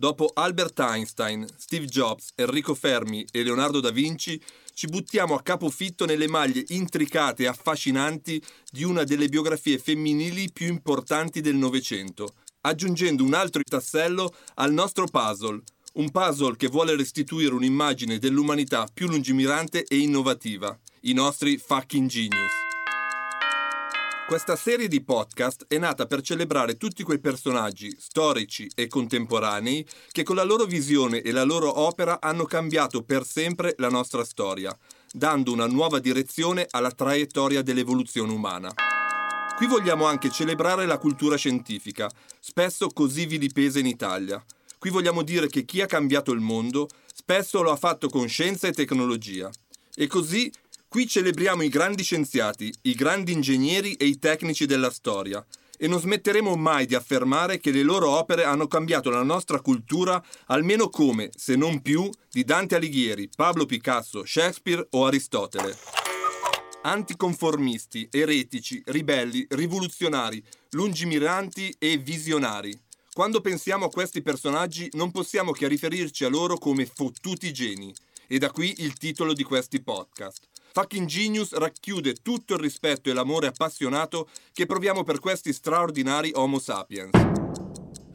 Dopo Albert Einstein, Steve Jobs, Enrico Fermi e Leonardo da Vinci, ci buttiamo a capofitto nelle maglie intricate e affascinanti di una delle biografie femminili più importanti del Novecento, aggiungendo un altro tassello al nostro puzzle, un puzzle che vuole restituire un'immagine dell'umanità più lungimirante e innovativa, i nostri fucking genius. Questa serie di podcast è nata per celebrare tutti quei personaggi storici e contemporanei che con la loro visione e la loro opera hanno cambiato per sempre la nostra storia, dando una nuova direzione alla traiettoria dell'evoluzione umana. Qui vogliamo anche celebrare la cultura scientifica, spesso così vilipesa in Italia. Qui vogliamo dire che chi ha cambiato il mondo spesso lo ha fatto con scienza e tecnologia. E così Qui celebriamo i grandi scienziati, i grandi ingegneri e i tecnici della storia e non smetteremo mai di affermare che le loro opere hanno cambiato la nostra cultura almeno come, se non più, di Dante Alighieri, Pablo Picasso, Shakespeare o Aristotele. Anticonformisti, eretici, ribelli, rivoluzionari, lungimiranti e visionari. Quando pensiamo a questi personaggi non possiamo che riferirci a loro come fottuti geni. E da qui il titolo di questi podcast. Fucking Genius racchiude tutto il rispetto e l'amore appassionato che proviamo per questi straordinari Homo sapiens.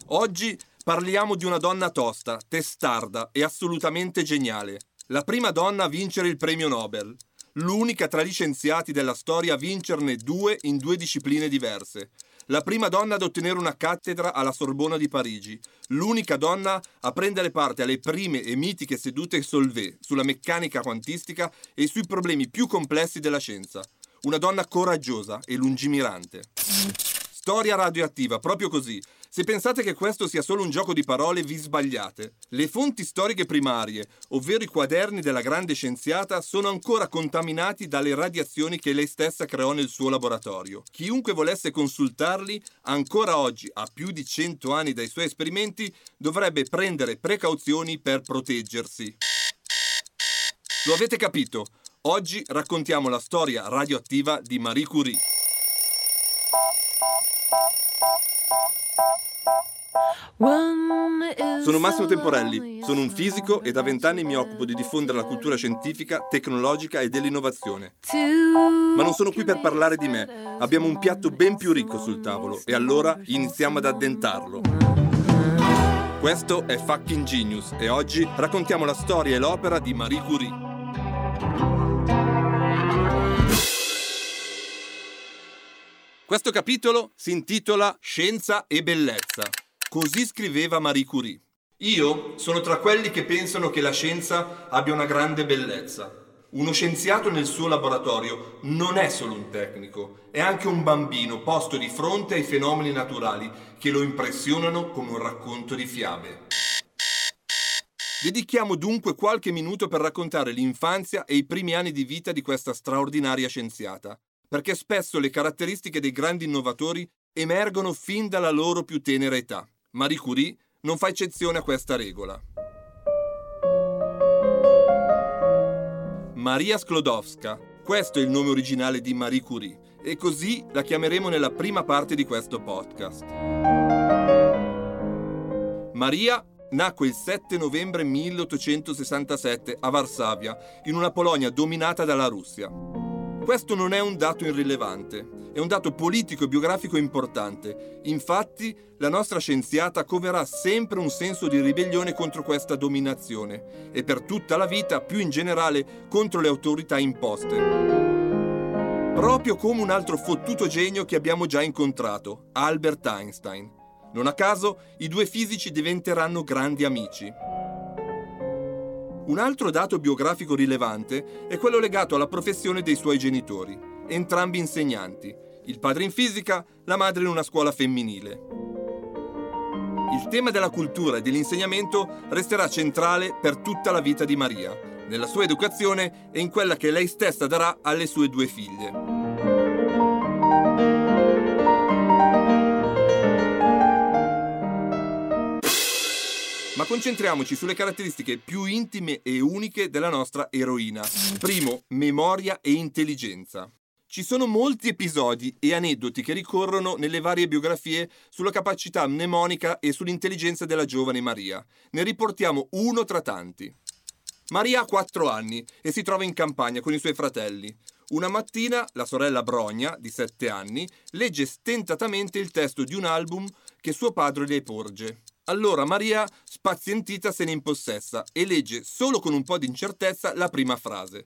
Oggi parliamo di una donna tosta, testarda e assolutamente geniale. La prima donna a vincere il premio Nobel. L'unica tra gli scienziati della storia a vincerne due in due discipline diverse la prima donna ad ottenere una cattedra alla Sorbona di Parigi, l'unica donna a prendere parte alle prime e mitiche sedute Solvay sulla meccanica quantistica e sui problemi più complessi della scienza. Una donna coraggiosa e lungimirante. Storia radioattiva, proprio così. Se pensate che questo sia solo un gioco di parole, vi sbagliate. Le fonti storiche primarie, ovvero i quaderni della grande scienziata, sono ancora contaminati dalle radiazioni che lei stessa creò nel suo laboratorio. Chiunque volesse consultarli, ancora oggi, a più di 100 anni dai suoi esperimenti, dovrebbe prendere precauzioni per proteggersi. Lo avete capito? Oggi raccontiamo la storia radioattiva di Marie Curie. Sono Massimo Temporelli, sono un fisico e da vent'anni mi occupo di diffondere la cultura scientifica, tecnologica e dell'innovazione. Ma non sono qui per parlare di me, abbiamo un piatto ben più ricco sul tavolo e allora iniziamo ad addentarlo. Questo è Fucking Genius e oggi raccontiamo la storia e l'opera di Marie Curie. Questo capitolo si intitola Scienza e bellezza. Così scriveva Marie Curie. Io sono tra quelli che pensano che la scienza abbia una grande bellezza. Uno scienziato nel suo laboratorio non è solo un tecnico, è anche un bambino posto di fronte ai fenomeni naturali che lo impressionano come un racconto di fiabe. Dedichiamo dunque qualche minuto per raccontare l'infanzia e i primi anni di vita di questa straordinaria scienziata, perché spesso le caratteristiche dei grandi innovatori emergono fin dalla loro più tenera età. Marie Curie non fa eccezione a questa regola. Maria Sklodowska, questo è il nome originale di Marie Curie e così la chiameremo nella prima parte di questo podcast. Maria nacque il 7 novembre 1867 a Varsavia, in una Polonia dominata dalla Russia. Questo non è un dato irrilevante, è un dato politico e biografico importante. Infatti, la nostra scienziata coverà sempre un senso di ribellione contro questa dominazione e per tutta la vita, più in generale, contro le autorità imposte. Proprio come un altro fottuto genio che abbiamo già incontrato, Albert Einstein. Non a caso, i due fisici diventeranno grandi amici. Un altro dato biografico rilevante è quello legato alla professione dei suoi genitori, entrambi insegnanti, il padre in fisica, la madre in una scuola femminile. Il tema della cultura e dell'insegnamento resterà centrale per tutta la vita di Maria, nella sua educazione e in quella che lei stessa darà alle sue due figlie. Ma concentriamoci sulle caratteristiche più intime e uniche della nostra eroina. Primo, memoria e intelligenza. Ci sono molti episodi e aneddoti che ricorrono nelle varie biografie sulla capacità mnemonica e sull'intelligenza della giovane Maria. Ne riportiamo uno tra tanti. Maria ha 4 anni e si trova in campagna con i suoi fratelli. Una mattina la sorella Brogna, di 7 anni, legge stentatamente il testo di un album che suo padre le porge. Allora Maria, spazientita, se ne impossessa e legge solo con un po' di incertezza la prima frase.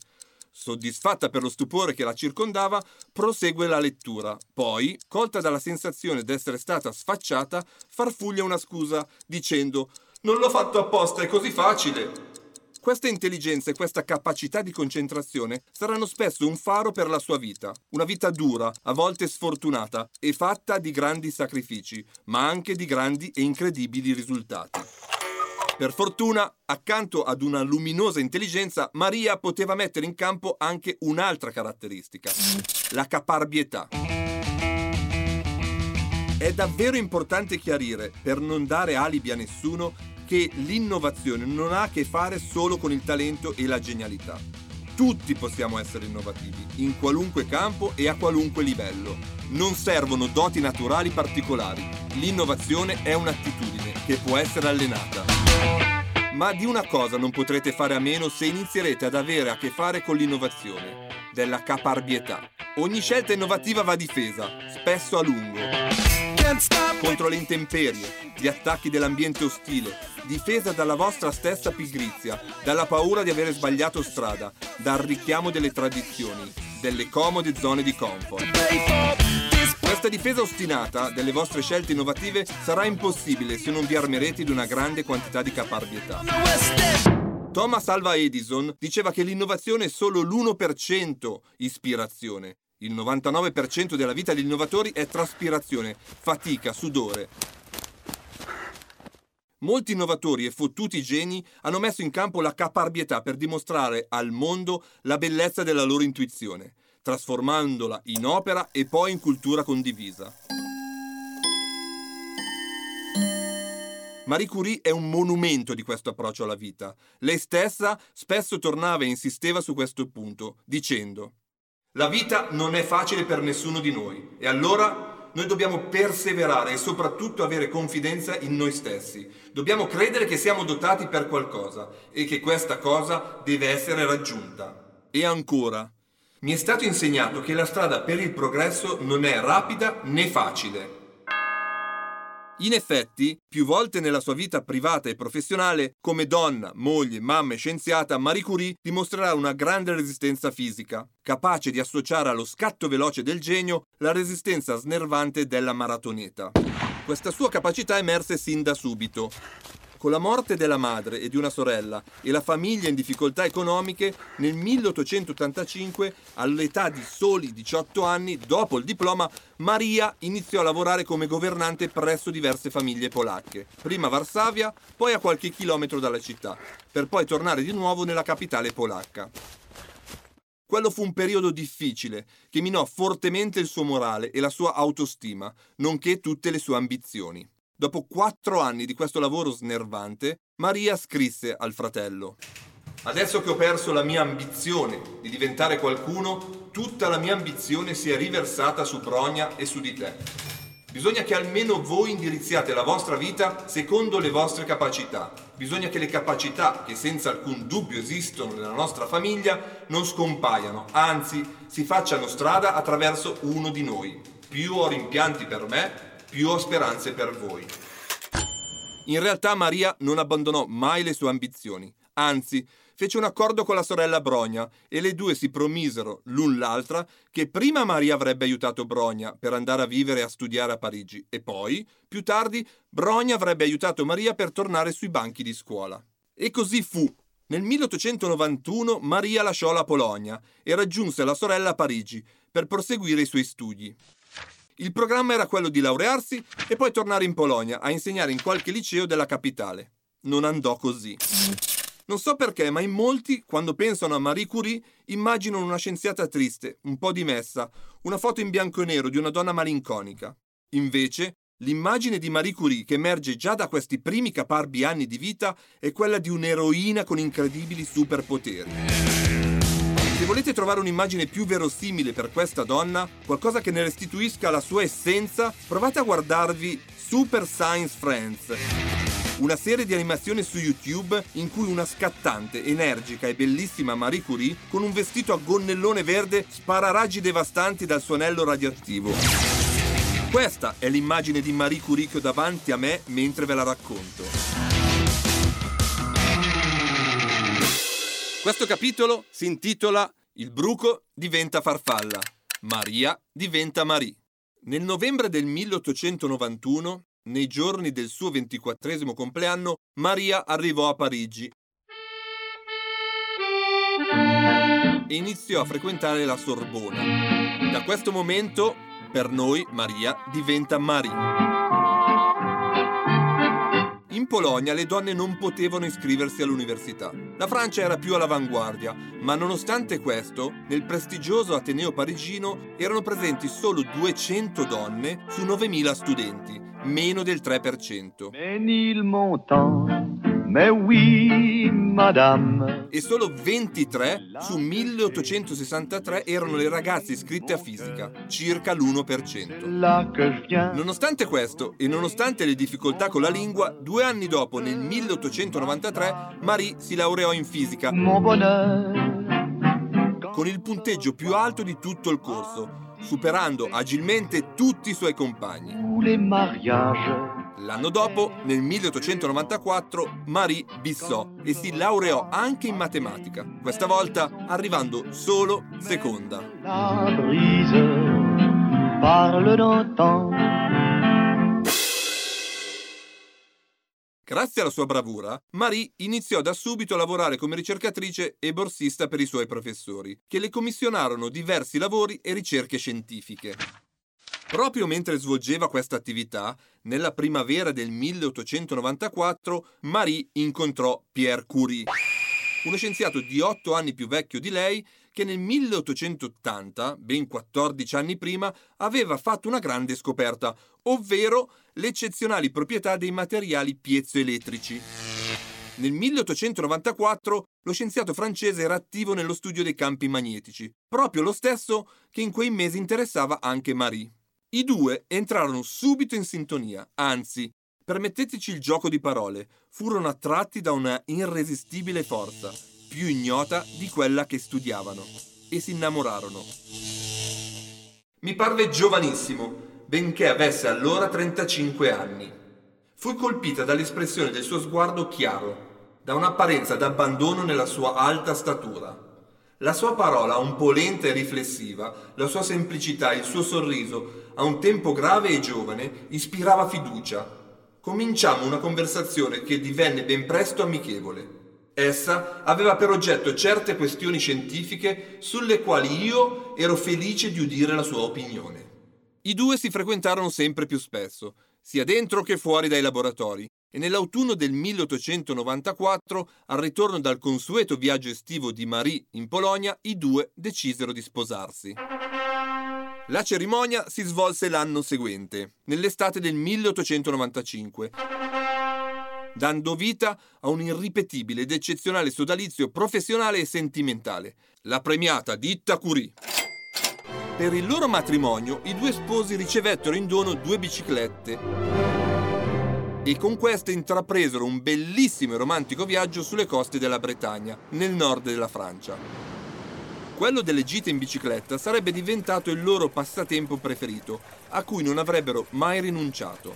Soddisfatta per lo stupore che la circondava, prosegue la lettura. Poi, colta dalla sensazione d'essere stata sfacciata, farfuglia una scusa, dicendo Non l'ho fatto apposta, è così facile. Questa intelligenza e questa capacità di concentrazione saranno spesso un faro per la sua vita, una vita dura, a volte sfortunata e fatta di grandi sacrifici, ma anche di grandi e incredibili risultati. Per fortuna, accanto ad una luminosa intelligenza, Maria poteva mettere in campo anche un'altra caratteristica, la caparbietà. È davvero importante chiarire, per non dare alibi a nessuno, che l'innovazione non ha a che fare solo con il talento e la genialità. Tutti possiamo essere innovativi, in qualunque campo e a qualunque livello. Non servono doti naturali particolari. L'innovazione è un'attitudine che può essere allenata. Ma di una cosa non potrete fare a meno se inizierete ad avere a che fare con l'innovazione, della caparbietà. Ogni scelta innovativa va difesa, spesso a lungo. Contro le intemperie, gli attacchi dell'ambiente ostile, difesa dalla vostra stessa pigrizia, dalla paura di avere sbagliato strada, dal richiamo delle tradizioni, delle comode zone di comfort. Questa difesa ostinata delle vostre scelte innovative sarà impossibile se non vi armerete di una grande quantità di caparbietà. Thomas Alva Edison diceva che l'innovazione è solo l'1% ispirazione. Il 99% della vita degli innovatori è traspirazione, fatica, sudore. Molti innovatori e fottuti geni hanno messo in campo la caparbietà per dimostrare al mondo la bellezza della loro intuizione, trasformandola in opera e poi in cultura condivisa. Marie Curie è un monumento di questo approccio alla vita. Lei stessa spesso tornava e insisteva su questo punto, dicendo La vita non è facile per nessuno di noi e allora noi dobbiamo perseverare e soprattutto avere confidenza in noi stessi. Dobbiamo credere che siamo dotati per qualcosa e che questa cosa deve essere raggiunta. E ancora, mi è stato insegnato che la strada per il progresso non è rapida né facile. In effetti, più volte nella sua vita privata e professionale, come donna, moglie, mamma e scienziata, Marie Curie dimostrerà una grande resistenza fisica, capace di associare allo scatto veloce del genio la resistenza snervante della maratoneta. Questa sua capacità emerse sin da subito. Con la morte della madre e di una sorella e la famiglia in difficoltà economiche, nel 1885, all'età di soli 18 anni, dopo il diploma, Maria iniziò a lavorare come governante presso diverse famiglie polacche, prima a Varsavia, poi a qualche chilometro dalla città, per poi tornare di nuovo nella capitale polacca. Quello fu un periodo difficile che minò fortemente il suo morale e la sua autostima, nonché tutte le sue ambizioni. Dopo quattro anni di questo lavoro snervante, Maria scrisse al fratello Adesso che ho perso la mia ambizione di diventare qualcuno, tutta la mia ambizione si è riversata su Brogna e su di te. Bisogna che almeno voi indirizziate la vostra vita secondo le vostre capacità. Bisogna che le capacità, che senza alcun dubbio esistono nella nostra famiglia, non scompaiano, anzi si facciano strada attraverso uno di noi. Più ho rimpianti per me, più ho speranze per voi. In realtà Maria non abbandonò mai le sue ambizioni, anzi fece un accordo con la sorella Brogna e le due si promisero l'un l'altra che prima Maria avrebbe aiutato Brogna per andare a vivere e a studiare a Parigi e poi, più tardi, Brogna avrebbe aiutato Maria per tornare sui banchi di scuola. E così fu. Nel 1891 Maria lasciò la Polonia e raggiunse la sorella a Parigi per proseguire i suoi studi. Il programma era quello di laurearsi e poi tornare in Polonia a insegnare in qualche liceo della capitale. Non andò così. Non so perché, ma in molti, quando pensano a Marie Curie, immaginano una scienziata triste, un po' dimessa, una foto in bianco e nero di una donna malinconica. Invece, l'immagine di Marie Curie che emerge già da questi primi caparbi anni di vita è quella di un'eroina con incredibili superpoteri. Volete trovare un'immagine più verosimile per questa donna, qualcosa che ne restituisca la sua essenza, provate a guardarvi Super Science Friends, una serie di animazioni su YouTube in cui una scattante, energica e bellissima Marie Curie, con un vestito a gonnellone verde, spara raggi devastanti dal suo anello radioattivo. Questa è l'immagine di Marie Curie che ho davanti a me mentre ve la racconto. Questo capitolo si intitola Il bruco diventa farfalla, Maria diventa Marie. Nel novembre del 1891 nei giorni del suo ventiquattresimo compleanno, Maria arrivò a Parigi e iniziò a frequentare la Sorbona. Da questo momento, per noi, Maria diventa Marie. In Polonia le donne non potevano iscriversi all'università. La Francia era più all'avanguardia, ma nonostante questo, nel prestigioso Ateneo parigino erano presenti solo 200 donne su 9.000 studenti, meno del 3%. Mais oui, madame. E solo 23 su 1863 erano le ragazze iscritte a fisica, circa l'1%. Nonostante questo, e nonostante le difficoltà con la lingua, due anni dopo, nel 1893, Marie si laureò in fisica con il punteggio più alto di tutto il corso, superando agilmente tutti i suoi compagni. L'anno dopo, nel 1894, Marie bissò e si laureò anche in matematica, questa volta arrivando solo seconda. Grazie alla sua bravura, Marie iniziò da subito a lavorare come ricercatrice e borsista per i suoi professori, che le commissionarono diversi lavori e ricerche scientifiche. Proprio mentre svolgeva questa attività, nella primavera del 1894, Marie incontrò Pierre Curie, uno scienziato di 8 anni più vecchio di lei che nel 1880, ben 14 anni prima, aveva fatto una grande scoperta, ovvero le eccezionali proprietà dei materiali piezoelettrici. Nel 1894 lo scienziato francese era attivo nello studio dei campi magnetici, proprio lo stesso che in quei mesi interessava anche Marie. I due entrarono subito in sintonia, anzi, permetteteci il gioco di parole, furono attratti da una irresistibile forza, più ignota di quella che studiavano, e si innamorarono. Mi parve giovanissimo, benché avesse allora 35 anni. Fui colpita dall'espressione del suo sguardo chiaro, da un'apparenza d'abbandono nella sua alta statura la sua parola, un po' lenta e riflessiva, la sua semplicità, il suo sorriso, a un tempo grave e giovane, ispirava fiducia. Cominciamo una conversazione che divenne ben presto amichevole. Essa aveva per oggetto certe questioni scientifiche sulle quali io ero felice di udire la sua opinione. I due si frequentarono sempre più spesso, sia dentro che fuori dai laboratori, e nell'autunno del 1894, al ritorno dal consueto viaggio estivo di Marie in Polonia, i due decisero di sposarsi. La cerimonia si svolse l'anno seguente, nell'estate del 1895, dando vita a un irripetibile ed eccezionale sodalizio professionale e sentimentale, la premiata ditta Curie. Per il loro matrimonio i due sposi ricevettero in dono due biciclette e con queste intrapresero un bellissimo e romantico viaggio sulle coste della Bretagna, nel nord della Francia. Quello delle gite in bicicletta sarebbe diventato il loro passatempo preferito, a cui non avrebbero mai rinunciato.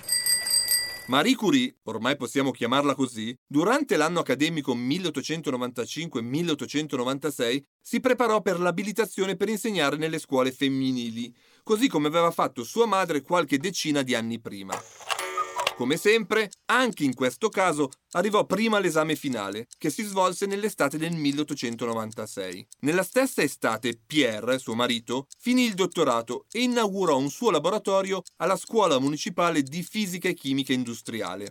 Marie Curie, ormai possiamo chiamarla così, durante l'anno accademico 1895-1896 si preparò per l'abilitazione per insegnare nelle scuole femminili, così come aveva fatto sua madre qualche decina di anni prima. Come sempre, anche in questo caso arrivò prima l'esame finale, che si svolse nell'estate del 1896. Nella stessa estate Pierre, suo marito, finì il dottorato e inaugurò un suo laboratorio alla Scuola Municipale di Fisica e Chimica Industriale.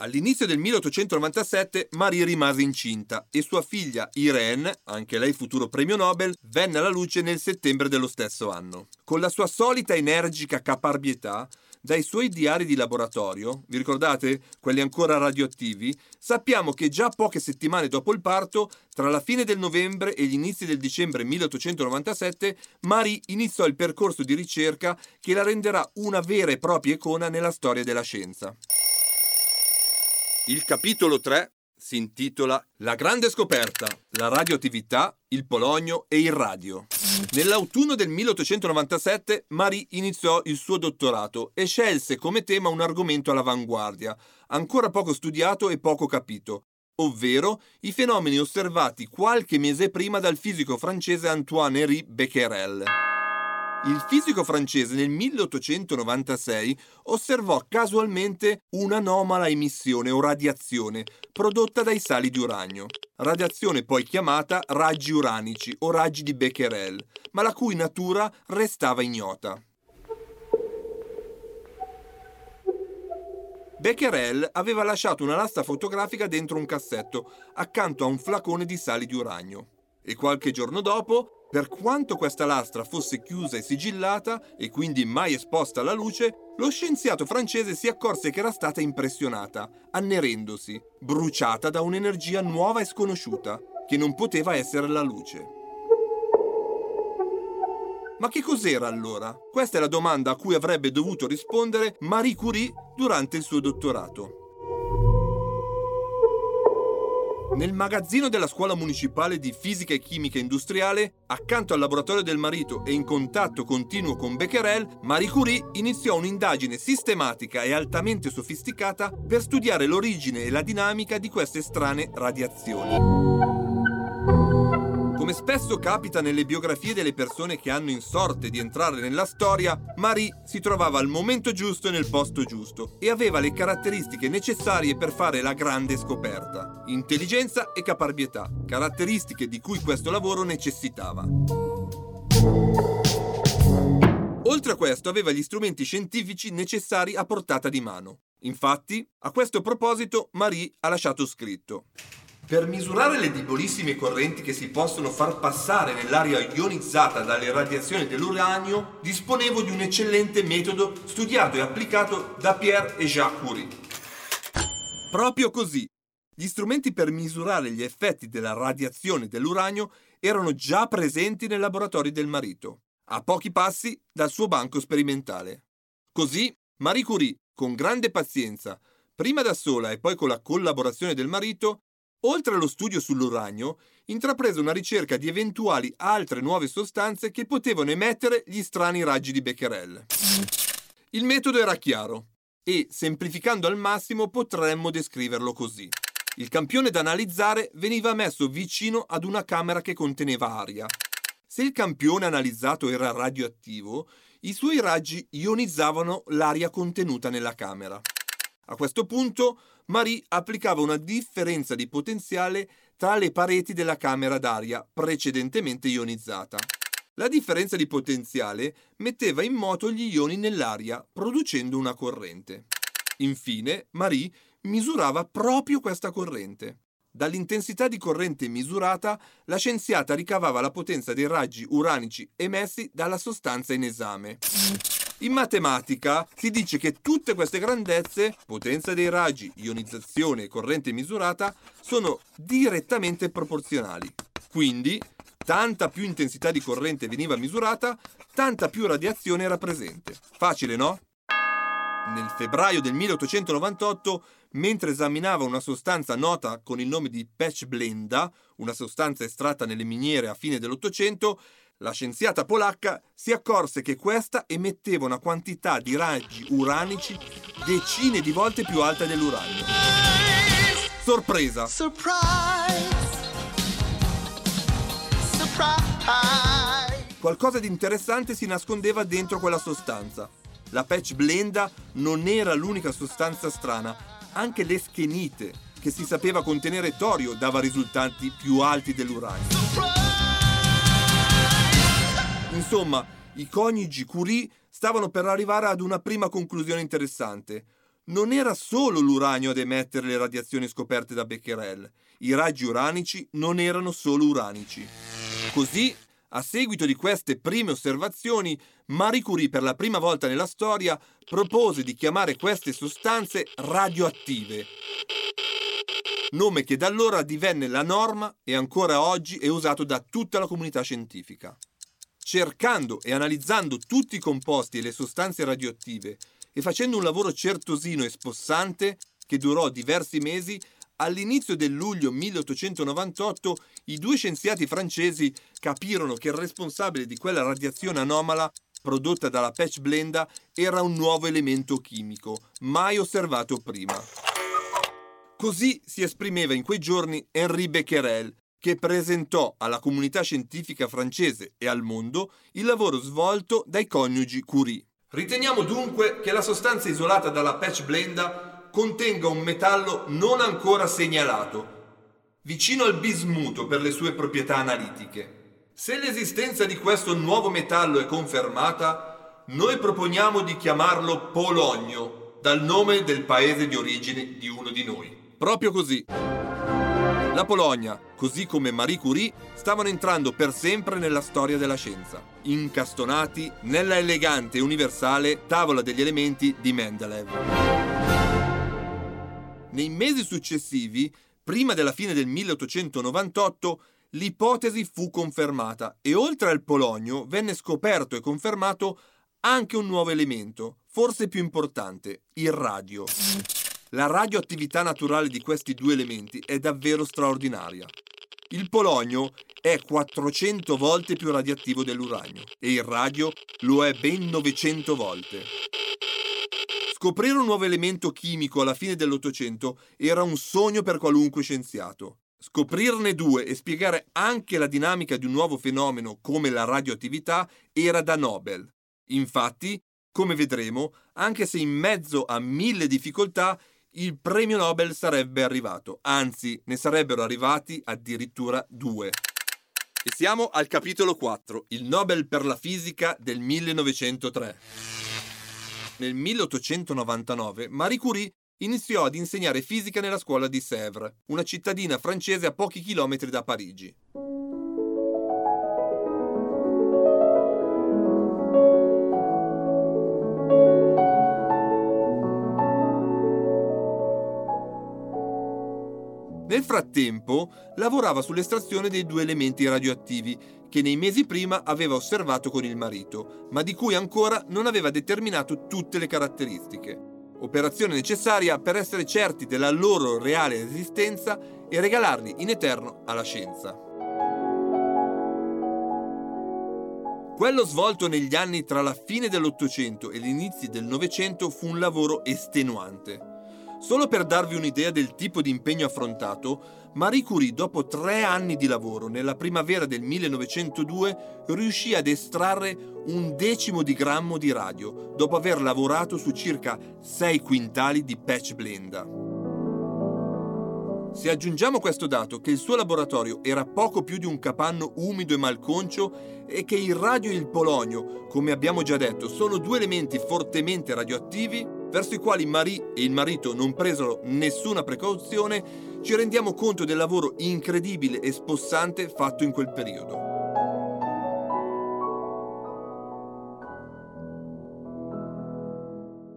All'inizio del 1897 Marie rimase incinta e sua figlia Irene, anche lei futuro premio Nobel, venne alla luce nel settembre dello stesso anno. Con la sua solita energica caparbietà, dai suoi diari di laboratorio, vi ricordate quelli ancora radioattivi, sappiamo che già poche settimane dopo il parto, tra la fine del novembre e gli inizi del dicembre 1897, Marie iniziò il percorso di ricerca che la renderà una vera e propria icona nella storia della scienza. Il capitolo 3 si intitola La grande scoperta, la radioattività, il polonio e il radio. Nell'autunno del 1897 Marie iniziò il suo dottorato e scelse come tema un argomento all'avanguardia, ancora poco studiato e poco capito, ovvero i fenomeni osservati qualche mese prima dal fisico francese Antoine-Henri Becquerel. Il fisico francese nel 1896 osservò casualmente un'anomala emissione o radiazione prodotta dai sali di uranio, radiazione poi chiamata raggi uranici o raggi di Becquerel, ma la cui natura restava ignota. Becquerel aveva lasciato una lastra fotografica dentro un cassetto accanto a un flacone di sali di uranio e qualche giorno dopo per quanto questa lastra fosse chiusa e sigillata e quindi mai esposta alla luce, lo scienziato francese si accorse che era stata impressionata, annerendosi, bruciata da un'energia nuova e sconosciuta, che non poteva essere la luce. Ma che cos'era allora? Questa è la domanda a cui avrebbe dovuto rispondere Marie Curie durante il suo dottorato. Nel magazzino della scuola municipale di fisica e chimica industriale, accanto al laboratorio del marito e in contatto continuo con Becquerel, Marie Curie iniziò un'indagine sistematica e altamente sofisticata per studiare l'origine e la dinamica di queste strane radiazioni. Come spesso capita nelle biografie delle persone che hanno in sorte di entrare nella storia, Marie si trovava al momento giusto e nel posto giusto e aveva le caratteristiche necessarie per fare la grande scoperta. Intelligenza e caparbietà, caratteristiche di cui questo lavoro necessitava. Oltre a questo aveva gli strumenti scientifici necessari a portata di mano. Infatti, a questo proposito, Marie ha lasciato scritto per misurare le debolissime correnti che si possono far passare nell'aria ionizzata dalle radiazioni dell'uranio, disponevo di un eccellente metodo studiato e applicato da Pierre e Jacques Curie. Proprio così, gli strumenti per misurare gli effetti della radiazione dell'uranio erano già presenti nei laboratori del marito, a pochi passi dal suo banco sperimentale. Così Marie Curie, con grande pazienza, prima da sola e poi con la collaborazione del marito, Oltre allo studio sull'uranio, intraprese una ricerca di eventuali altre nuove sostanze che potevano emettere gli strani raggi di Becquerel. Il metodo era chiaro e, semplificando al massimo, potremmo descriverlo così. Il campione da analizzare veniva messo vicino ad una camera che conteneva aria. Se il campione analizzato era radioattivo, i suoi raggi ionizzavano l'aria contenuta nella camera. A questo punto Marie applicava una differenza di potenziale tra le pareti della camera d'aria precedentemente ionizzata. La differenza di potenziale metteva in moto gli ioni nell'aria, producendo una corrente. Infine, Marie misurava proprio questa corrente. Dall'intensità di corrente misurata, la scienziata ricavava la potenza dei raggi uranici emessi dalla sostanza in esame. In matematica si dice che tutte queste grandezze, potenza dei raggi, ionizzazione e corrente misurata, sono direttamente proporzionali. Quindi, tanta più intensità di corrente veniva misurata, tanta più radiazione era presente. Facile, no? Nel febbraio del 1898, mentre esaminava una sostanza nota con il nome di pechblenda, una sostanza estratta nelle miniere a fine dell'Ottocento, la scienziata polacca si accorse che questa emetteva una quantità di raggi uranici decine di volte più alta dell'uranio. Sorpresa! Surprise! Surprise! Qualcosa di interessante si nascondeva dentro quella sostanza. La patch blenda non era l'unica sostanza strana, anche l'eschenite, che si sapeva contenere torio, dava risultati più alti dell'uranio. Insomma, i coniugi Curie stavano per arrivare ad una prima conclusione interessante. Non era solo l'uranio ad emettere le radiazioni scoperte da Becquerel, i raggi uranici non erano solo uranici. Così, a seguito di queste prime osservazioni, Marie Curie per la prima volta nella storia propose di chiamare queste sostanze radioattive, nome che da allora divenne la norma e ancora oggi è usato da tutta la comunità scientifica. Cercando e analizzando tutti i composti e le sostanze radioattive e facendo un lavoro certosino e spossante che durò diversi mesi, all'inizio del luglio 1898 i due scienziati francesi capirono che il responsabile di quella radiazione anomala prodotta dalla patch blenda era un nuovo elemento chimico, mai osservato prima. Così si esprimeva in quei giorni Henri Becquerel, che presentò alla comunità scientifica francese e al mondo il lavoro svolto dai coniugi Curie. Riteniamo dunque che la sostanza isolata dalla patch blenda contenga un metallo non ancora segnalato, vicino al bismuto per le sue proprietà analitiche. Se l'esistenza di questo nuovo metallo è confermata, noi proponiamo di chiamarlo polonio, dal nome del paese di origine di uno di noi. Proprio così. La Polonia, così come Marie Curie, stavano entrando per sempre nella storia della scienza, incastonati nella elegante e universale tavola degli elementi di Mendeleev. Nei mesi successivi, prima della fine del 1898, l'ipotesi fu confermata e oltre al polonio venne scoperto e confermato anche un nuovo elemento, forse più importante, il radio. La radioattività naturale di questi due elementi è davvero straordinaria. Il polonio è 400 volte più radioattivo dell'uranio e il radio lo è ben 900 volte. Scoprire un nuovo elemento chimico alla fine dell'Ottocento era un sogno per qualunque scienziato. Scoprirne due e spiegare anche la dinamica di un nuovo fenomeno come la radioattività era da Nobel. Infatti, come vedremo, anche se in mezzo a mille difficoltà, il premio Nobel sarebbe arrivato, anzi ne sarebbero arrivati addirittura due. E siamo al capitolo 4, il Nobel per la fisica del 1903. Nel 1899 Marie Curie iniziò ad insegnare fisica nella scuola di Sèvres, una cittadina francese a pochi chilometri da Parigi. Nel frattempo lavorava sull'estrazione dei due elementi radioattivi che nei mesi prima aveva osservato con il marito, ma di cui ancora non aveva determinato tutte le caratteristiche. Operazione necessaria per essere certi della loro reale esistenza e regalarli in eterno alla scienza. Quello svolto negli anni tra la fine dell'Ottocento e gli inizi del Novecento fu un lavoro estenuante. Solo per darvi un'idea del tipo di impegno affrontato, Marie Curie, dopo tre anni di lavoro, nella primavera del 1902, riuscì ad estrarre un decimo di grammo di radio, dopo aver lavorato su circa 6 quintali di patch blenda. Se aggiungiamo questo dato che il suo laboratorio era poco più di un capanno umido e malconcio e che il radio e il polonio, come abbiamo già detto, sono due elementi fortemente radioattivi, verso i quali Marie e il marito non presero nessuna precauzione, ci rendiamo conto del lavoro incredibile e spossante fatto in quel periodo.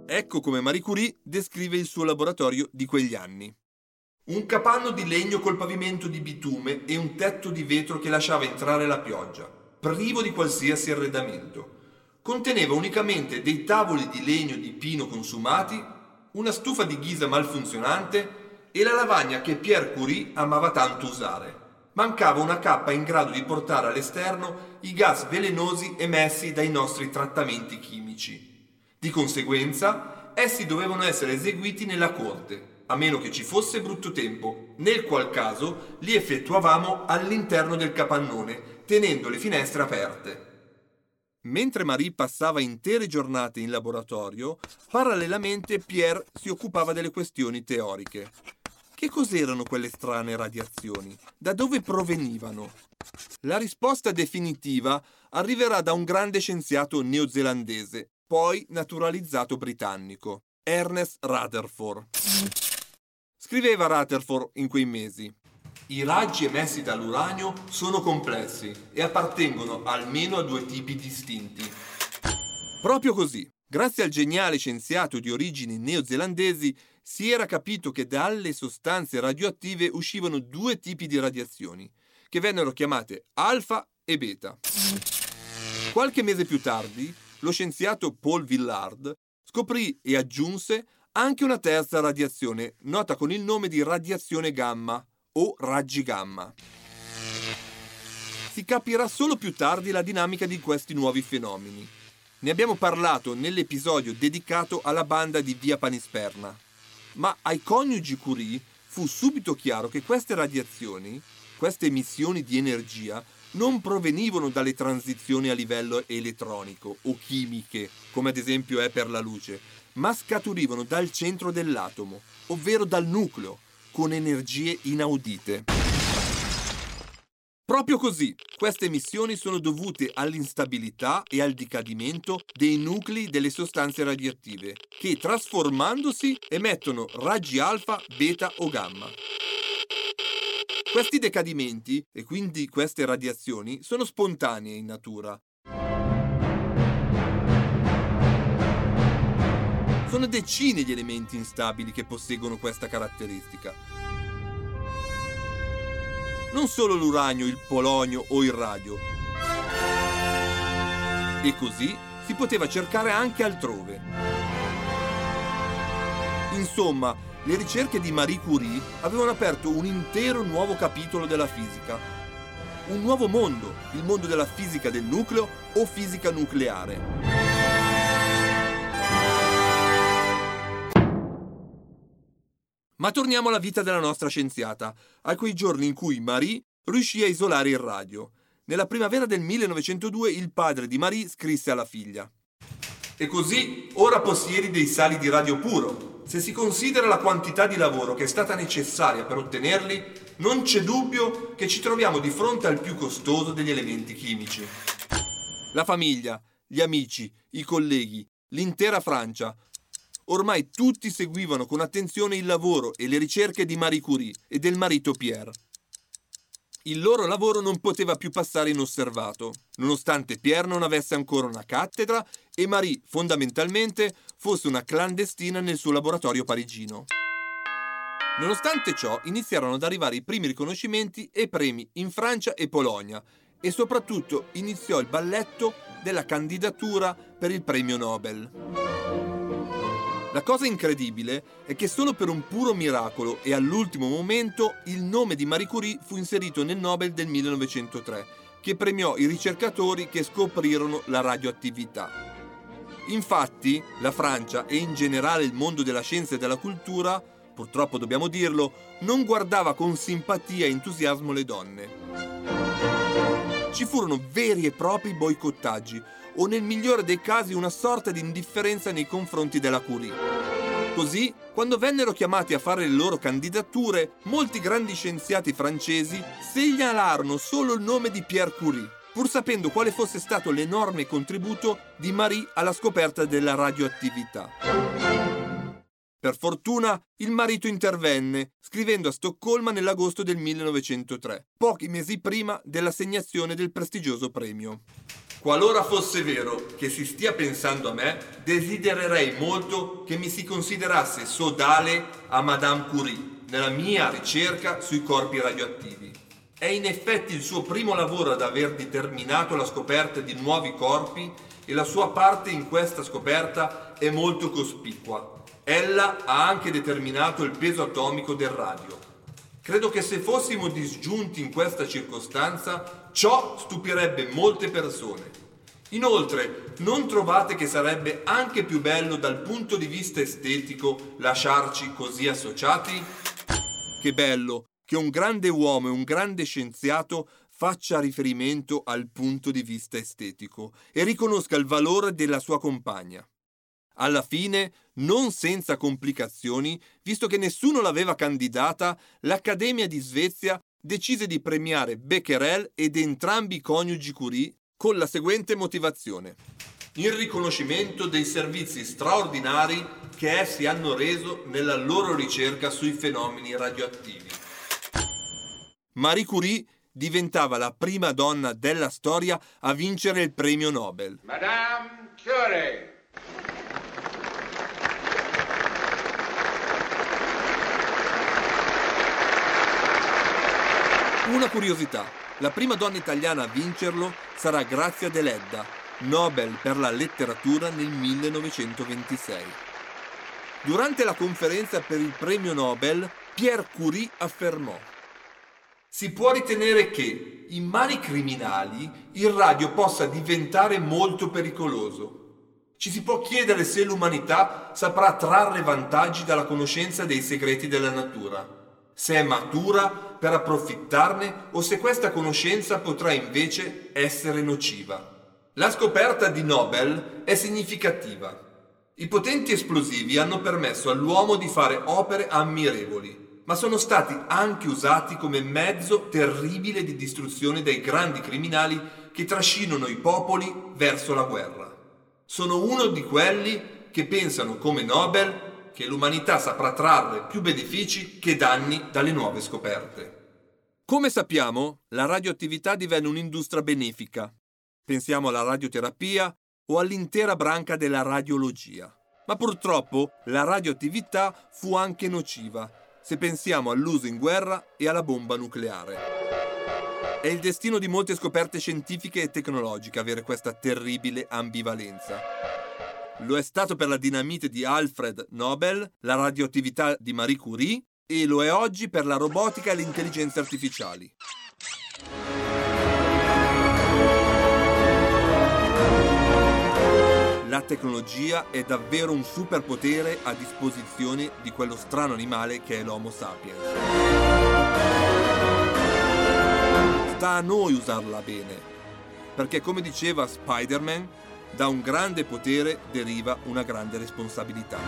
Ecco come Marie Curie descrive il suo laboratorio di quegli anni. Un capanno di legno col pavimento di bitume e un tetto di vetro che lasciava entrare la pioggia, privo di qualsiasi arredamento conteneva unicamente dei tavoli di legno di pino consumati, una stufa di ghisa malfunzionante e la lavagna che Pierre Curie amava tanto usare. Mancava una cappa in grado di portare all'esterno i gas velenosi emessi dai nostri trattamenti chimici. Di conseguenza, essi dovevano essere eseguiti nella corte, a meno che ci fosse brutto tempo, nel qual caso li effettuavamo all'interno del capannone, tenendo le finestre aperte. Mentre Marie passava intere giornate in laboratorio, parallelamente Pierre si occupava delle questioni teoriche. Che cos'erano quelle strane radiazioni? Da dove provenivano? La risposta definitiva arriverà da un grande scienziato neozelandese, poi naturalizzato britannico, Ernest Rutherford. Scriveva Rutherford in quei mesi. I raggi emessi dall'uranio sono complessi e appartengono almeno a due tipi distinti. Proprio così, grazie al geniale scienziato di origini neozelandesi, si era capito che dalle sostanze radioattive uscivano due tipi di radiazioni, che vennero chiamate alfa e beta. Qualche mese più tardi, lo scienziato Paul Villard scoprì e aggiunse anche una terza radiazione, nota con il nome di radiazione gamma, o raggi gamma. Si capirà solo più tardi la dinamica di questi nuovi fenomeni. Ne abbiamo parlato nell'episodio dedicato alla banda di Via Panisperna. Ma ai coniugi Curie fu subito chiaro che queste radiazioni, queste emissioni di energia, non provenivano dalle transizioni a livello elettronico o chimiche, come ad esempio è per la luce, ma scaturivano dal centro dell'atomo, ovvero dal nucleo, con energie inaudite. Proprio così, queste emissioni sono dovute all'instabilità e al decadimento dei nuclei delle sostanze radioattive, che trasformandosi emettono raggi alfa, beta o gamma. Questi decadimenti, e quindi queste radiazioni, sono spontanee in natura. Sono decine gli elementi instabili che posseggono questa caratteristica. Non solo l'uranio, il polonio o il radio. E così si poteva cercare anche altrove. Insomma, le ricerche di Marie Curie avevano aperto un intero nuovo capitolo della fisica. Un nuovo mondo, il mondo della fisica del nucleo o fisica nucleare. Ma torniamo alla vita della nostra scienziata, a quei giorni in cui Marie riuscì a isolare il radio. Nella primavera del 1902 il padre di Marie scrisse alla figlia. E così ora possiedi dei sali di radio puro. Se si considera la quantità di lavoro che è stata necessaria per ottenerli, non c'è dubbio che ci troviamo di fronte al più costoso degli elementi chimici. La famiglia, gli amici, i colleghi, l'intera Francia ormai tutti seguivano con attenzione il lavoro e le ricerche di Marie Curie e del marito Pierre. Il loro lavoro non poteva più passare inosservato, nonostante Pierre non avesse ancora una cattedra e Marie, fondamentalmente, fosse una clandestina nel suo laboratorio parigino. Nonostante ciò, iniziarono ad arrivare i primi riconoscimenti e premi in Francia e Polonia e soprattutto iniziò il balletto della candidatura per il premio Nobel. La cosa incredibile è che solo per un puro miracolo e all'ultimo momento il nome di Marie Curie fu inserito nel Nobel del 1903, che premiò i ricercatori che scoprirono la radioattività. Infatti, la Francia e in generale il mondo della scienza e della cultura, purtroppo dobbiamo dirlo, non guardava con simpatia e entusiasmo le donne. Ci furono veri e propri boicottaggi, o nel migliore dei casi una sorta di indifferenza nei confronti della Curie. Così, quando vennero chiamati a fare le loro candidature, molti grandi scienziati francesi segnalarono solo il nome di Pierre Curie, pur sapendo quale fosse stato l'enorme contributo di Marie alla scoperta della radioattività. Per fortuna, il marito intervenne, scrivendo a Stoccolma nell'agosto del 1903, pochi mesi prima dell'assegnazione del prestigioso premio. Qualora fosse vero che si stia pensando a me, desidererei molto che mi si considerasse sodale a Madame Curie nella mia ricerca sui corpi radioattivi. È in effetti il suo primo lavoro ad aver determinato la scoperta di nuovi corpi e la sua parte in questa scoperta è molto cospicua. Ella ha anche determinato il peso atomico del radio. Credo che se fossimo disgiunti in questa circostanza, ciò stupirebbe molte persone. Inoltre, non trovate che sarebbe anche più bello dal punto di vista estetico lasciarci così associati? Che bello che un grande uomo e un grande scienziato faccia riferimento al punto di vista estetico e riconosca il valore della sua compagna. Alla fine, non senza complicazioni, visto che nessuno l'aveva candidata, l'Accademia di Svezia decise di premiare Becquerel ed entrambi i coniugi Curie con la seguente motivazione. In riconoscimento dei servizi straordinari che essi hanno reso nella loro ricerca sui fenomeni radioattivi. Marie Curie diventava la prima donna della storia a vincere il premio Nobel. Madame Curie. Una curiosità, la prima donna italiana a vincerlo sarà Grazia Deledda, Nobel per la letteratura nel 1926. Durante la conferenza per il premio Nobel, Pierre Curie affermò Si può ritenere che, in mani criminali, il radio possa diventare molto pericoloso. Ci si può chiedere se l'umanità saprà trarre vantaggi dalla conoscenza dei segreti della natura se è matura per approfittarne o se questa conoscenza potrà invece essere nociva. La scoperta di Nobel è significativa. I potenti esplosivi hanno permesso all'uomo di fare opere ammirevoli, ma sono stati anche usati come mezzo terribile di distruzione dai grandi criminali che trascinano i popoli verso la guerra. Sono uno di quelli che pensano come Nobel che l'umanità saprà trarre più benefici che danni dalle nuove scoperte. Come sappiamo, la radioattività divenne un'industria benefica. Pensiamo alla radioterapia o all'intera branca della radiologia. Ma purtroppo la radioattività fu anche nociva, se pensiamo all'uso in guerra e alla bomba nucleare. È il destino di molte scoperte scientifiche e tecnologiche avere questa terribile ambivalenza. Lo è stato per la dinamite di Alfred Nobel, la radioattività di Marie Curie e lo è oggi per la robotica e le intelligenze artificiali. La tecnologia è davvero un superpotere a disposizione di quello strano animale che è l'Homo sapiens. Sta a noi usarla bene, perché come diceva Spider-Man, da un grande potere deriva una grande responsabilità.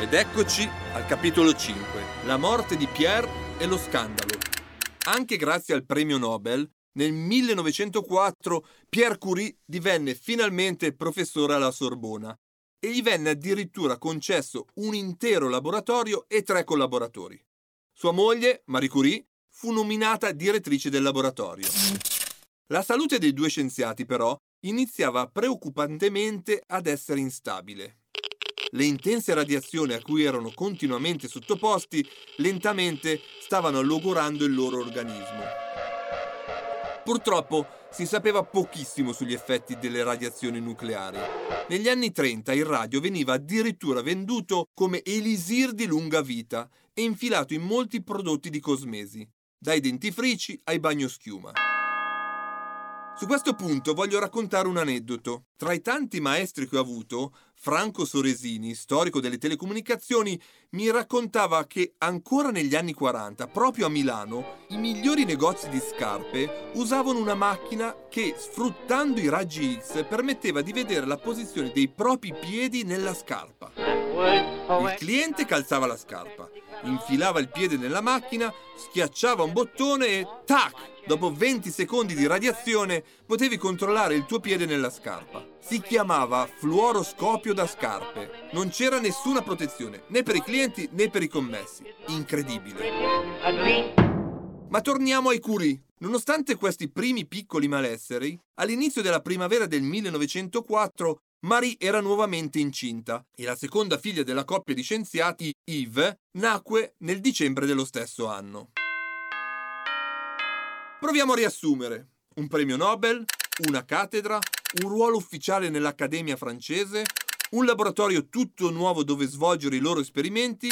Ed eccoci al capitolo 5, la morte di Pierre e lo scandalo. Anche grazie al premio Nobel, nel 1904 Pierre Curie divenne finalmente professore alla Sorbona e gli venne addirittura concesso un intero laboratorio e tre collaboratori. Sua moglie, Marie Curie, fu nominata direttrice del laboratorio. La salute dei due scienziati, però, iniziava preoccupantemente ad essere instabile. Le intense radiazioni a cui erano continuamente sottoposti lentamente stavano logorando il loro organismo. Purtroppo si sapeva pochissimo sugli effetti delle radiazioni nucleari. Negli anni 30 il radio veniva addirittura venduto come elisir di lunga vita e infilato in molti prodotti di cosmesi, dai dentifrici ai bagnoschiuma. Su questo punto voglio raccontare un aneddoto. Tra i tanti maestri che ho avuto, Franco Soresini, storico delle telecomunicazioni, mi raccontava che ancora negli anni 40, proprio a Milano, i migliori negozi di scarpe usavano una macchina che, sfruttando i raggi X, permetteva di vedere la posizione dei propri piedi nella scarpa. Il cliente calzava la scarpa, infilava il piede nella macchina, schiacciava un bottone e tac! Dopo 20 secondi di radiazione potevi controllare il tuo piede nella scarpa. Si chiamava fluoroscopio da scarpe. Non c'era nessuna protezione, né per i clienti né per i commessi. Incredibile. Ma torniamo ai Curie. Nonostante questi primi piccoli malesseri, all'inizio della primavera del 1904 Marie era nuovamente incinta e la seconda figlia della coppia di scienziati, Yves, nacque nel dicembre dello stesso anno. Proviamo a riassumere. Un premio Nobel, una cattedra, un ruolo ufficiale nell'Accademia francese, un laboratorio tutto nuovo dove svolgere i loro esperimenti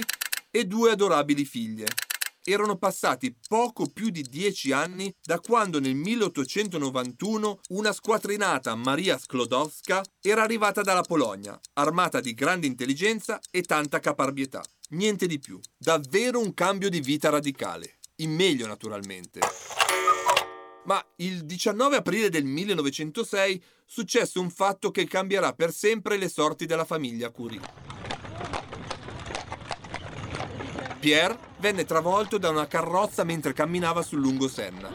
e due adorabili figlie. erano passati poco più di dieci anni da quando nel 1891 una squattrinata Maria Sklodowska era arrivata dalla Polonia, armata di grande intelligenza e tanta caparbietà. Niente di più. Davvero un cambio di vita radicale. In meglio, naturalmente. Ma il 19 aprile del 1906 successe un fatto che cambierà per sempre le sorti della famiglia Curie. Pierre venne travolto da una carrozza mentre camminava sul lungo Senna.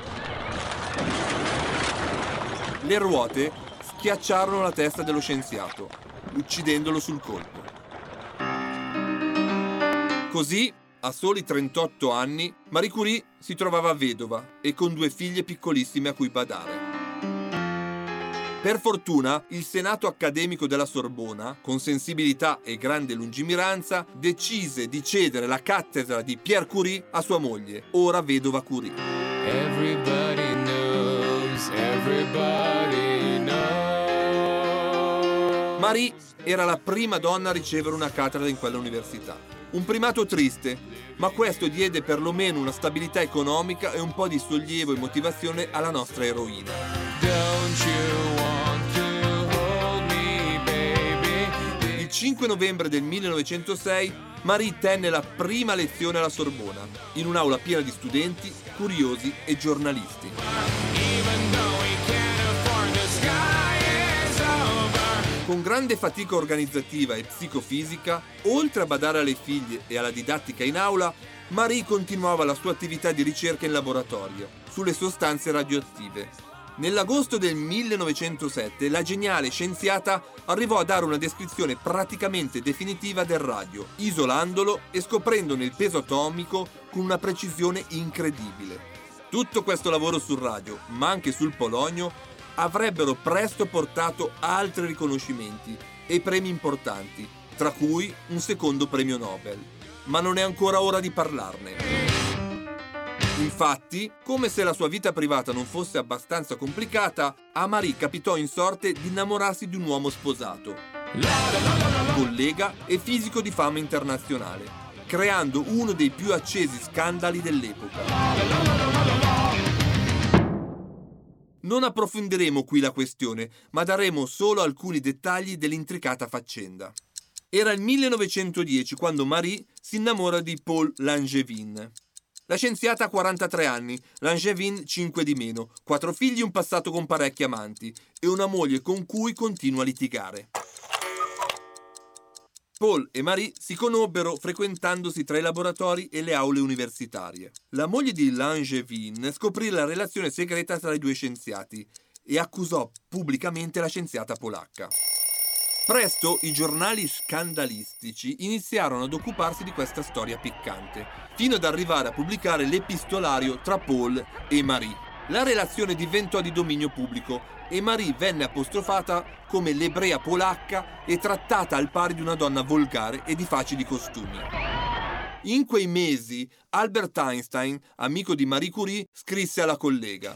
Le ruote schiacciarono la testa dello scienziato, uccidendolo sul colpo. Così, a soli 38 anni, Marie Curie si trovava vedova e con due figlie piccolissime a cui badare. Per fortuna, il Senato accademico della Sorbona, con sensibilità e grande lungimiranza, decise di cedere la cattedra di Pierre Curie a sua moglie, ora vedova Curie. Everybody knows, everybody knows. Marie era la prima donna a ricevere una cattedra in quella università. Un primato triste, ma questo diede perlomeno una stabilità economica e un po' di sollievo e motivazione alla nostra eroina. Il 5 novembre del 1906 Marie tenne la prima lezione alla Sorbona, in un'aula piena di studenti, curiosi e giornalisti. Con grande fatica organizzativa e psicofisica, oltre a badare alle figlie e alla didattica in aula, Marie continuava la sua attività di ricerca in laboratorio sulle sostanze radioattive Nell'agosto del 1907 la geniale scienziata arrivò a dare una descrizione praticamente definitiva del radio, isolandolo e scoprendone il peso atomico con una precisione incredibile. Tutto questo lavoro sul radio, ma anche sul polonio, avrebbero presto portato altri riconoscimenti e premi importanti, tra cui un secondo premio Nobel. Ma non è ancora ora di parlarne. Infatti, come se la sua vita privata non fosse abbastanza complicata, a Marie capitò in sorte di innamorarsi di un uomo sposato, collega e fisico di fama internazionale, creando uno dei più accesi scandali dell'epoca. Non approfondiremo qui la questione, ma daremo solo alcuni dettagli dell'intricata faccenda. Era il 1910 quando Marie si innamora di Paul Langevin, la scienziata ha 43 anni, Langevin 5 di meno, quattro figli un passato con parecchi amanti e una moglie con cui continua a litigare. Paul e Marie si conobbero frequentandosi tra i laboratori e le aule universitarie. La moglie di Langevin scoprì la relazione segreta tra i due scienziati e accusò pubblicamente la scienziata polacca. Presto i giornali scandalistici iniziarono ad occuparsi di questa storia piccante, fino ad arrivare a pubblicare l'epistolario tra Paul e Marie. La relazione diventò di dominio pubblico e Marie venne apostrofata come l'ebrea polacca e trattata al pari di una donna volgare e di facili costumi. In quei mesi Albert Einstein, amico di Marie Curie, scrisse alla collega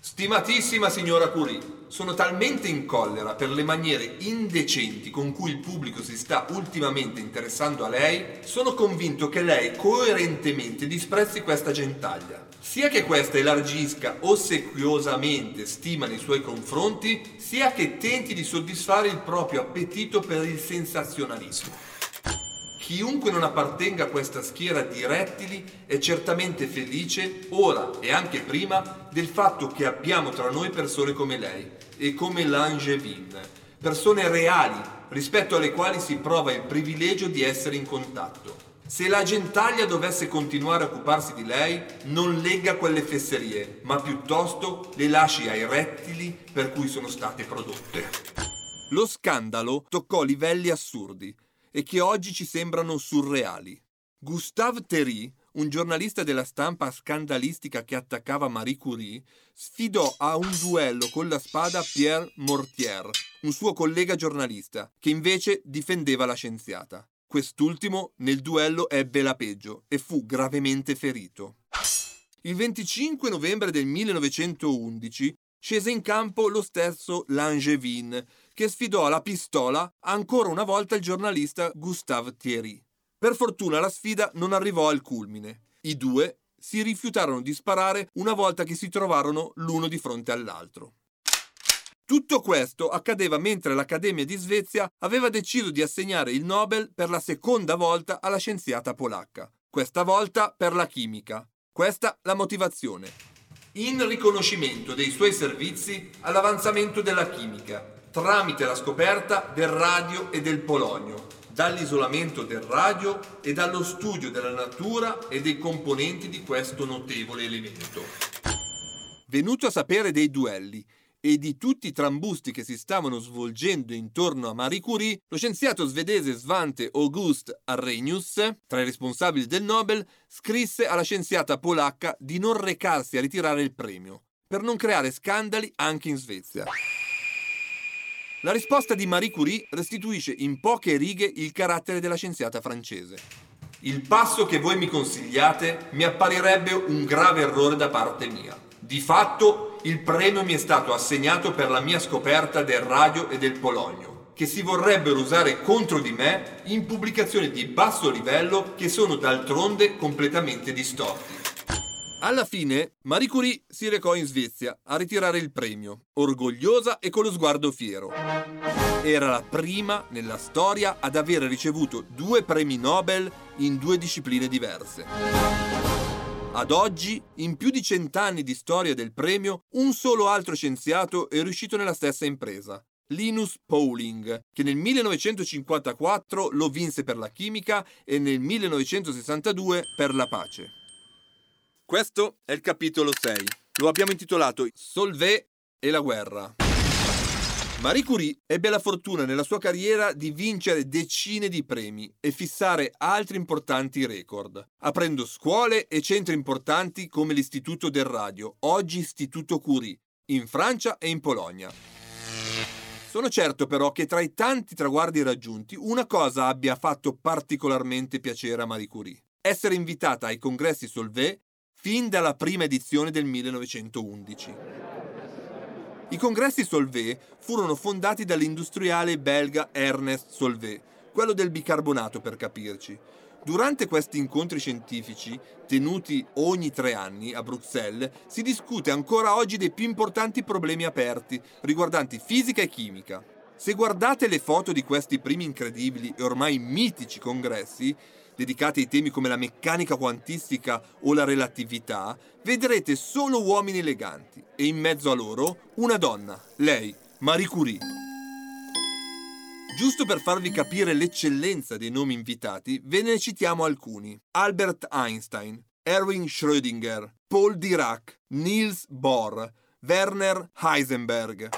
Stimatissima signora Curie, sono talmente in collera per le maniere indecenti con cui il pubblico si sta ultimamente interessando a lei, sono convinto che lei coerentemente disprezzi questa gentaglia. Sia che questa elargisca ossequiosamente stima nei suoi confronti, sia che tenti di soddisfare il proprio appetito per il sensazionalismo. Chiunque non appartenga a questa schiera di rettili è certamente felice, ora e anche prima, del fatto che abbiamo tra noi persone come lei e come Langevin, persone reali rispetto alle quali si prova il privilegio di essere in contatto. Se la gentaglia dovesse continuare a occuparsi di lei, non legga quelle fesserie, ma piuttosto le lasci ai rettili per cui sono state prodotte. Lo scandalo toccò livelli assurdi e che oggi ci sembrano surreali. Gustave Thierry, un giornalista della stampa scandalistica che attaccava Marie Curie, sfidò a un duello con la spada Pierre Mortier, un suo collega giornalista, che invece difendeva la scienziata. Quest'ultimo nel duello ebbe la peggio e fu gravemente ferito. Il 25 novembre del 1911 scese in campo lo stesso Langevin, che sfidò alla pistola ancora una volta il giornalista Gustave Thierry. Per fortuna la sfida non arrivò al culmine. I due si rifiutarono di sparare una volta che si trovarono l'uno di fronte all'altro. Tutto questo accadeva mentre l'Accademia di Svezia aveva deciso di assegnare il Nobel per la seconda volta alla scienziata polacca, questa volta per la chimica. Questa la motivazione. In riconoscimento dei suoi servizi all'avanzamento della chimica, tramite la scoperta del radio e del polonio, dall'isolamento del radio e dallo studio della natura e dei componenti di questo notevole elemento. Venuto a sapere dei duelli e di tutti i trambusti che si stavano svolgendo intorno a Marie Curie, lo scienziato svedese Svante August Arrhenius, tra i responsabili del Nobel, scrisse alla scienziata polacca di non recarsi a ritirare il premio, per non creare scandali anche in Svezia. La risposta di Marie Curie restituisce in poche righe il carattere della scienziata francese. Il passo che voi mi consigliate mi apparirebbe un grave errore da parte mia. Di fatto, il premio mi è stato assegnato per la mia scoperta del radio e del polonio, che si vorrebbero usare contro di me in pubblicazioni di basso livello che sono d'altronde completamente distorti. Alla fine, Marie Curie si recò in Svezia a ritirare il premio, orgogliosa e con lo sguardo fiero. Era la prima nella storia ad aver ricevuto due premi Nobel in due discipline diverse. Ad oggi, in più di cent'anni di storia del premio, un solo altro scienziato è riuscito nella stessa impresa, Linus Pauling, che nel 1954 lo vinse per la chimica e nel 1962 per la pace. Questo è il capitolo 6. Lo abbiamo intitolato Solvay e la guerra. Marie Curie ebbe la fortuna nella sua carriera di vincere decine di premi e fissare altri importanti record, aprendo scuole e centri importanti come l'Istituto del Radio, oggi Istituto Curie, in Francia e in Polonia. Sono certo però che tra i tanti traguardi raggiunti una cosa abbia fatto particolarmente piacere a Marie Curie. Essere invitata ai congressi Solvay fin dalla prima edizione del 1911. I congressi Solvay furono fondati dall'industriale belga Ernest Solvay, quello del bicarbonato per capirci. Durante questi incontri scientifici, tenuti ogni tre anni a Bruxelles, si discute ancora oggi dei più importanti problemi aperti riguardanti fisica e chimica. Se guardate le foto di questi primi incredibili e ormai mitici congressi, dedicati ai temi come la meccanica quantistica o la relatività, vedrete solo uomini eleganti e in mezzo a loro una donna, lei, Marie Curie. Giusto per farvi capire l'eccellenza dei nomi invitati, ve ne citiamo alcuni. Albert Einstein, Erwin Schrödinger, Paul Dirac, Niels Bohr, Werner Heisenberg.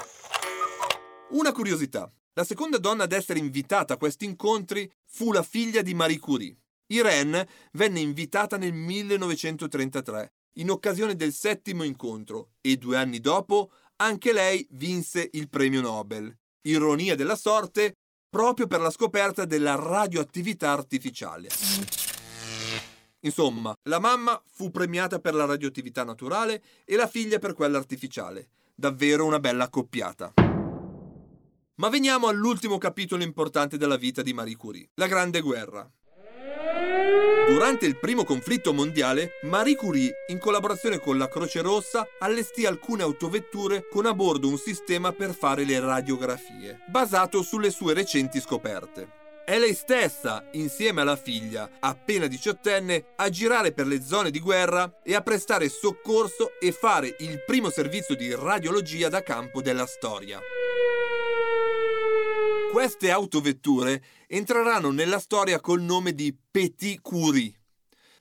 Una curiosità. La seconda donna ad essere invitata a questi incontri fu la figlia di Marie Curie, Irene venne invitata nel 1933 in occasione del settimo incontro e due anni dopo anche lei vinse il premio Nobel. Ironia della sorte, proprio per la scoperta della radioattività artificiale. Insomma, la mamma fu premiata per la radioattività naturale e la figlia per quella artificiale. Davvero una bella accoppiata. Ma veniamo all'ultimo capitolo importante della vita di Marie Curie, la Grande Guerra. Durante il primo conflitto mondiale, Marie Curie, in collaborazione con la Croce Rossa, allestì alcune autovetture con a bordo un sistema per fare le radiografie, basato sulle sue recenti scoperte. È lei stessa, insieme alla figlia, appena diciottenne, a girare per le zone di guerra e a prestare soccorso e fare il primo servizio di radiologia da campo della storia. Queste autovetture entreranno nella storia col nome di Petit Curie.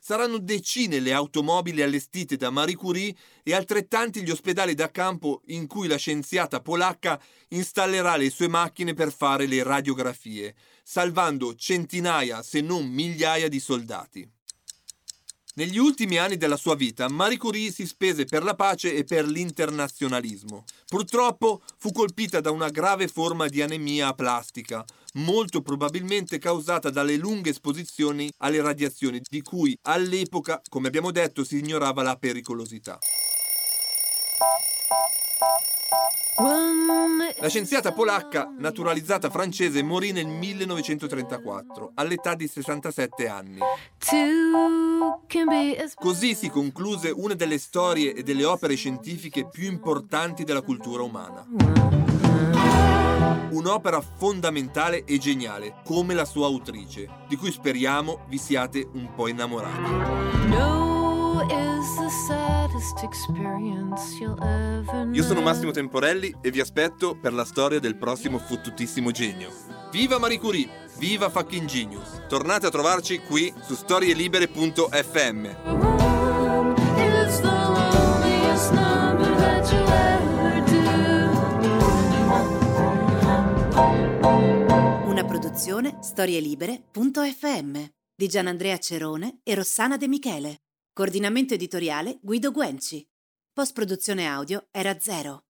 Saranno decine le automobili allestite da Marie Curie e altrettanti gli ospedali da campo in cui la scienziata polacca installerà le sue macchine per fare le radiografie, salvando centinaia se non migliaia di soldati. Negli ultimi anni della sua vita, Marie Curie si spese per la pace e per l'internazionalismo. Purtroppo fu colpita da una grave forma di anemia aplastica, molto probabilmente causata dalle lunghe esposizioni alle radiazioni, di cui all'epoca, come abbiamo detto, si ignorava la pericolosità. La scienziata polacca, naturalizzata francese, morì nel 1934, all'età di 67 anni. Così si concluse una delle storie e delle opere scientifiche più importanti della cultura umana. Un'opera fondamentale e geniale, come la sua autrice, di cui speriamo vi siate un po' innamorati. Io sono Massimo Temporelli e vi aspetto per la storia del prossimo fottutissimo genio. Viva Marie Curie! Viva Fucking Genius! Tornate a trovarci qui su storielibere.fm. Una produzione storielibere.fm di Gianandrea Cerone e Rossana De Michele. Coordinamento editoriale Guido Guenci. Post produzione audio era zero.